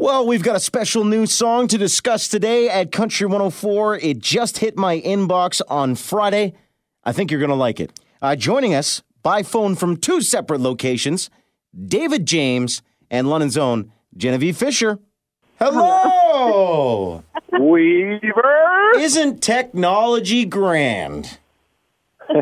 Well, we've got a special new song to discuss today at Country 104. It just hit my inbox on Friday. I think you're going to like it. Uh, joining us by phone from two separate locations, David James and London's own Genevieve Fisher. Hello! Weaver. Isn't technology grand?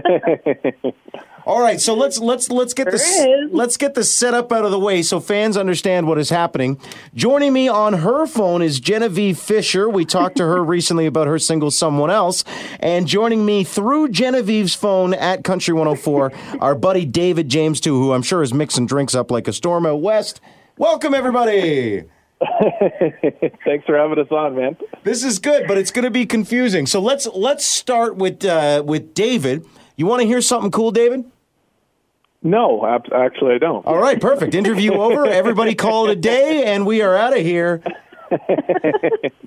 All right, so let's let's let's get this let's get the setup out of the way so fans understand what is happening. Joining me on her phone is Genevieve Fisher. We talked to her recently about her single "Someone Else," and joining me through Genevieve's phone at Country 104, our buddy David James too, who I'm sure is mixing drinks up like a storm out west. Welcome everybody. Thanks for having us on, man. This is good, but it's going to be confusing. So let's let's start with uh, with David. You want to hear something cool, David? No, actually, I don't. All right, perfect. Interview over. Everybody call it a day, and we are out of here.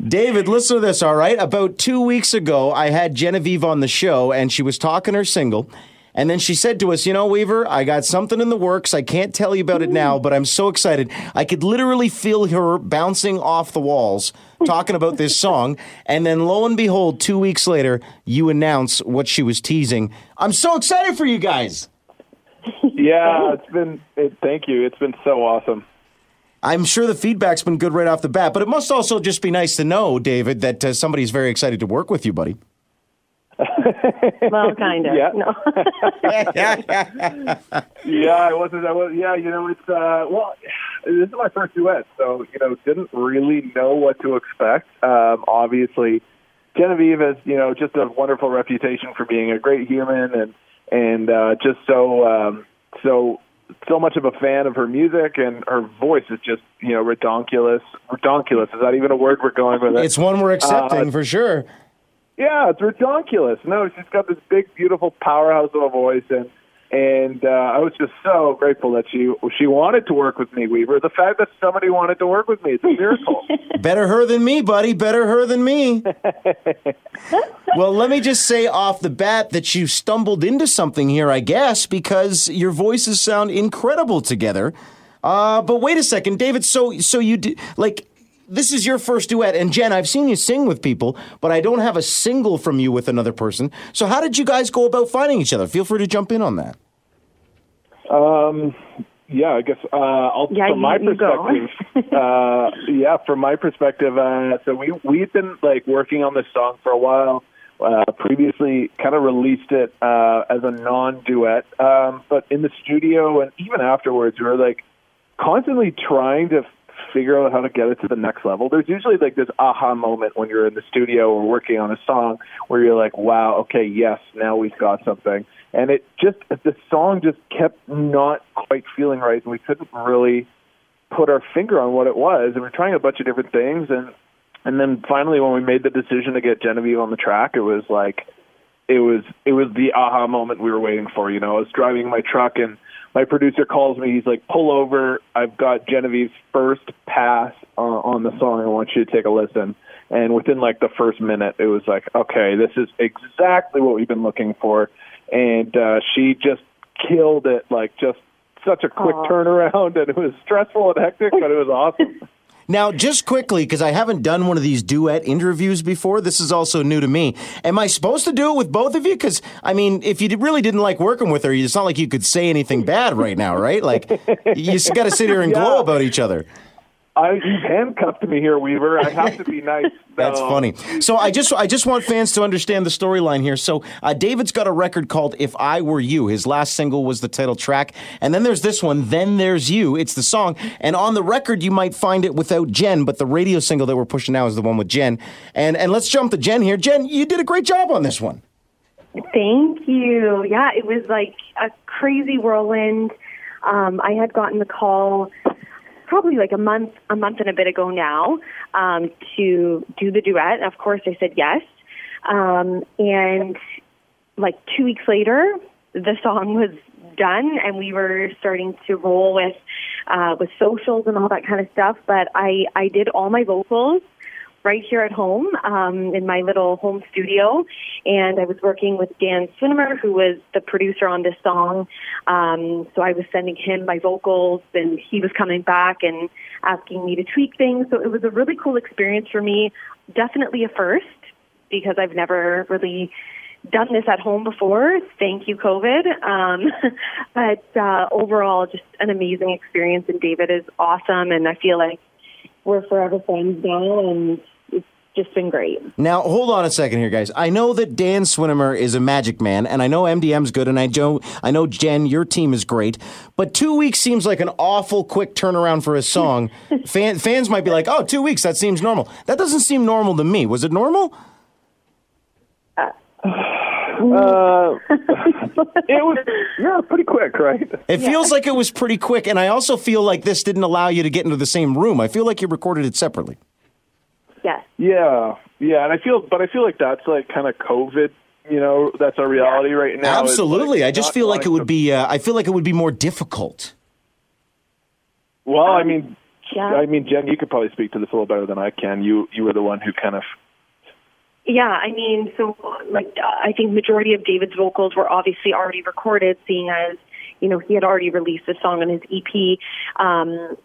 David, listen to this, all right? About two weeks ago, I had Genevieve on the show, and she was talking her single. And then she said to us, You know, Weaver, I got something in the works. I can't tell you about it now, but I'm so excited. I could literally feel her bouncing off the walls talking about this song. And then lo and behold, two weeks later, you announce what she was teasing. I'm so excited for you guys. Yeah, it's been. It, thank you. It's been so awesome. I'm sure the feedback's been good right off the bat, but it must also just be nice to know, David, that uh, somebody's very excited to work with you, buddy. Well, kind of. Yeah. No. Yeah, I wasn't. I was. Yeah, you know, it's. uh Well, this is my first duet, so you know, didn't really know what to expect. Um, obviously, Genevieve has you know just a wonderful reputation for being a great human and and uh, just so um, so so much of a fan of her music and her voice is just you know redonkulous. Redonkulous is that even a word we're going with? It? It's one we're accepting Uh, for sure. Yeah, it's ridiculous. No, she's got this big, beautiful powerhouse of a voice, and and uh, I was just so grateful that she she wanted to work with me, Weaver. The fact that somebody wanted to work with me, it's a miracle. Better her than me, buddy. Better her than me. well, let me just say off the bat that you stumbled into something here, I guess, because your voices sound incredible together. Uh, but wait a second, David. So, so you did, like this is your first duet, and Jen, I've seen you sing with people, but I don't have a single from you with another person. So, how did you guys go about finding each other? Feel free to jump in on that. Um, yeah, I guess uh, I'll, Yeah, from you- my you perspective, uh, yeah, from my perspective, uh, so we we've been like working on this song for a while. Uh, previously, kind of released it uh, as a non-duet, um, but in the studio and even afterwards, we were like constantly trying to figure out how to get it to the next level. There's usually like this aha moment when you're in the studio or working on a song where you're like, wow, okay, yes, now we've got something. And it just, the song just kept not quite feeling right, and we couldn't really put our finger on what it was. And we're trying a bunch of different things. And, and then finally, when we made the decision to get Genevieve on the track, it was like, it was it was the aha moment we were waiting for. You know, I was driving my truck and my producer calls me. He's like, "Pull over! I've got Genevieve's first pass uh, on the song. I want you to take a listen." And within like the first minute, it was like, "Okay, this is exactly what we've been looking for." And uh, she just killed it. Like just such a quick Aw. turnaround, and it was stressful and hectic, but it was awesome. Now, just quickly, because I haven't done one of these duet interviews before, this is also new to me. Am I supposed to do it with both of you? Because, I mean, if you really didn't like working with her, it's not like you could say anything bad right now, right? Like, you just got to sit here and glow about each other. I, you've handcuffed me here, Weaver. I have to be nice. That's No. funny. So I just I just want fans to understand the storyline here. So uh, David's got a record called "If I Were You." His last single was the title track, and then there's this one. Then there's you. It's the song, and on the record you might find it without Jen, but the radio single that we're pushing now is the one with Jen. And and let's jump to Jen here. Jen, you did a great job on this one. Thank you. Yeah, it was like a crazy whirlwind. Um, I had gotten the call probably like a month, a month and a bit ago now, um, to do the duet. Of course, I said yes. Um, and like two weeks later, the song was done, and we were starting to roll with uh, with socials and all that kind of stuff. But I I did all my vocals right here at home um, in my little home studio, and I was working with Dan Swinimer, who was the producer on this song. Um, so I was sending him my vocals, and he was coming back and asking me to tweak things. So it was a really cool experience for me. Definitely a first because I've never really done this at home before. Thank you, COVID. Um, but uh, overall, just an amazing experience. And David is awesome, and I feel like we're forever friends now, and it's just been great. Now, hold on a second here, guys. I know that Dan Swinimer is a magic man, and I know MDM's good, and I know, I know Jen, your team is great, but two weeks seems like an awful quick turnaround for a song. Fan, fans might be like, oh, two weeks, that seems normal. That doesn't seem normal to me. Was it normal? Uh, it was yeah, pretty quick, right? It feels like it was pretty quick, and I also feel like this didn't allow you to get into the same room. I feel like you recorded it separately. Yes. Yeah, yeah, and I feel, but I feel like that's like kind of COVID. You know, that's our reality Yeah. right now. Absolutely. like, I just feel like it would to- be. Uh, I feel like it would be more difficult. Well, I mean, Yeah. I mean, Jen, you could probably speak to this a little better than I can. You you were the one who kind of Yeah, I mean, so like I think majority of David's vocals were obviously already recorded, seeing as you know he had already released the song on his EP. Um,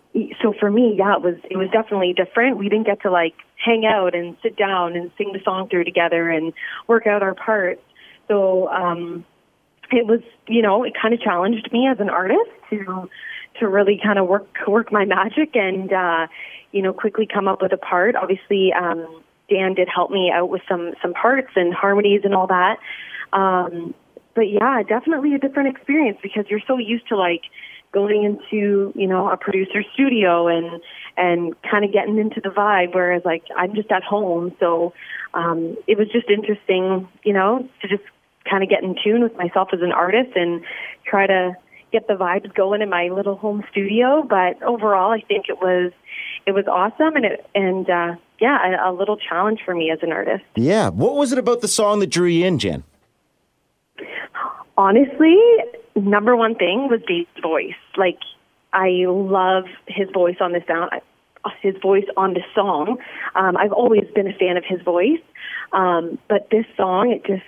so for me, yeah, it was it was definitely different. We didn't get to like hang out and sit down and sing the song through together and work out our parts. So um, it was, you know, it kind of challenged me as an artist to to really kind of work work my magic and uh, you know quickly come up with a part. Obviously, um, Dan did help me out with some some parts and harmonies and all that. Um, but yeah, definitely a different experience because you're so used to like going into you know a producer studio and and kind of getting into the vibe whereas like I'm just at home so um it was just interesting you know to just kind of get in tune with myself as an artist and try to get the vibes going in my little home studio but overall I think it was it was awesome and it and uh yeah a, a little challenge for me as an artist Yeah. What was it about the song that drew you in, Jen? honestly, number one thing was Dave's voice. Like, I love his voice on this sound, his voice on this song. Um, I've always been a fan of his voice, um, but this song, it just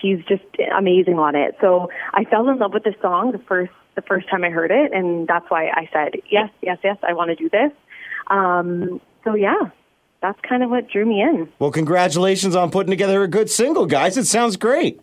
he's just amazing on it. So I fell in love with the song the first the first time I heard it, and that's why I said yes, yes, yes. I want to do this. Um, so yeah, that's kind of what drew me in. Well, congratulations on putting together a good single, guys. It sounds great.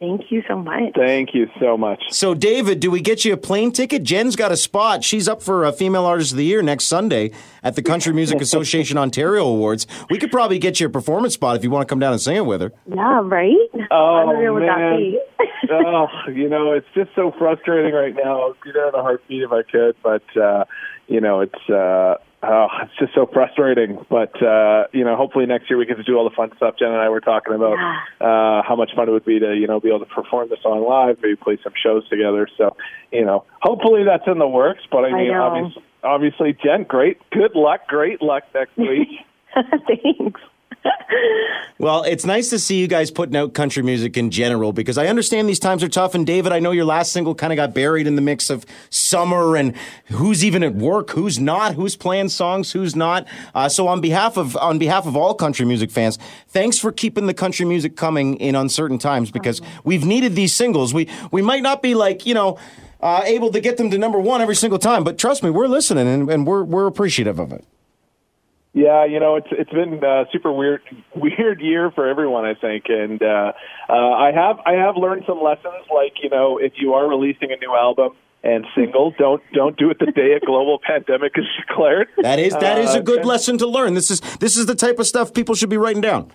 Thank you so much. thank you so much. So, David, do we get you a plane ticket? Jen's got a spot. She's up for a Female Artist of the Year next Sunday at the Country Music Association Ontario Awards. We could probably get you a performance spot if you want to come down and sing it with her. Yeah, right. Oh Unreal would that man, be? oh, you know, it's just so frustrating right now. I'd be there in a heartbeat if I could, but uh, you know, it's uh, oh, it's just so frustrating. But uh, you know, hopefully next year we get to do all the fun stuff. Jen and I were talking about uh, how much fun it would be to you know be able to perform the song live, maybe play some shows together. So you know, hopefully that's in the works. But I I mean, know. obviously, obviously, Jen, great, good luck, great luck next week. Thanks. Well, it's nice to see you guys putting out country music in general because I understand these times are tough. And David, I know your last single kind of got buried in the mix of summer and who's even at work, who's not, who's playing songs, who's not. Uh, so on behalf of on behalf of all country music fans, thanks for keeping the country music coming in uncertain times because we've needed these singles. We we might not be like you know. Uh, able to get them to number one every single time, but trust me, we're listening and, and we're we're appreciative of it. Yeah, you know, it's it's been a super weird weird year for everyone, I think, and uh, uh, I have I have learned some lessons. Like, you know, if you are releasing a new album and single, don't don't do it the day a global pandemic is declared. That is that is a Uh, good and- lesson to learn. This is this is the type of stuff people should be writing down.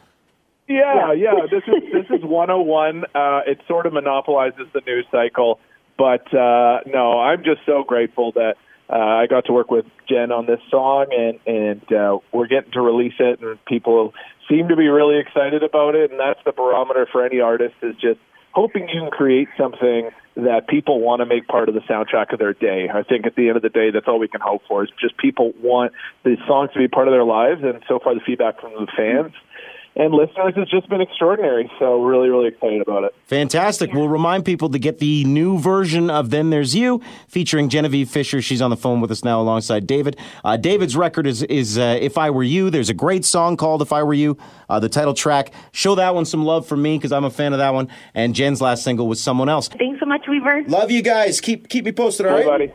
Yeah, yeah. This is this is 101. Uh, it sort of monopolizes the news cycle, but uh, no, I'm just so grateful that uh, I got to work with Jen on this song, and and uh, we're getting to release it, and people seem to be really excited about it, and that's the barometer for any artist is just hoping you can create something that people want to make part of the soundtrack of their day. I think at the end of the day, that's all we can hope for is just people want the songs to be part of their lives, and so far the feedback from the fans and listeners, has just been extraordinary. So really, really excited about it. Fantastic. We'll remind people to get the new version of Then There's You featuring Genevieve Fisher. She's on the phone with us now alongside David. Uh, David's record is, is uh, If I Were You. There's a great song called If I Were You, uh, the title track. Show that one some love for me because I'm a fan of that one. And Jen's last single was Someone Else. Thanks so much, Weaver. Love you guys. Keep, keep me posted, all Hey, right? buddy.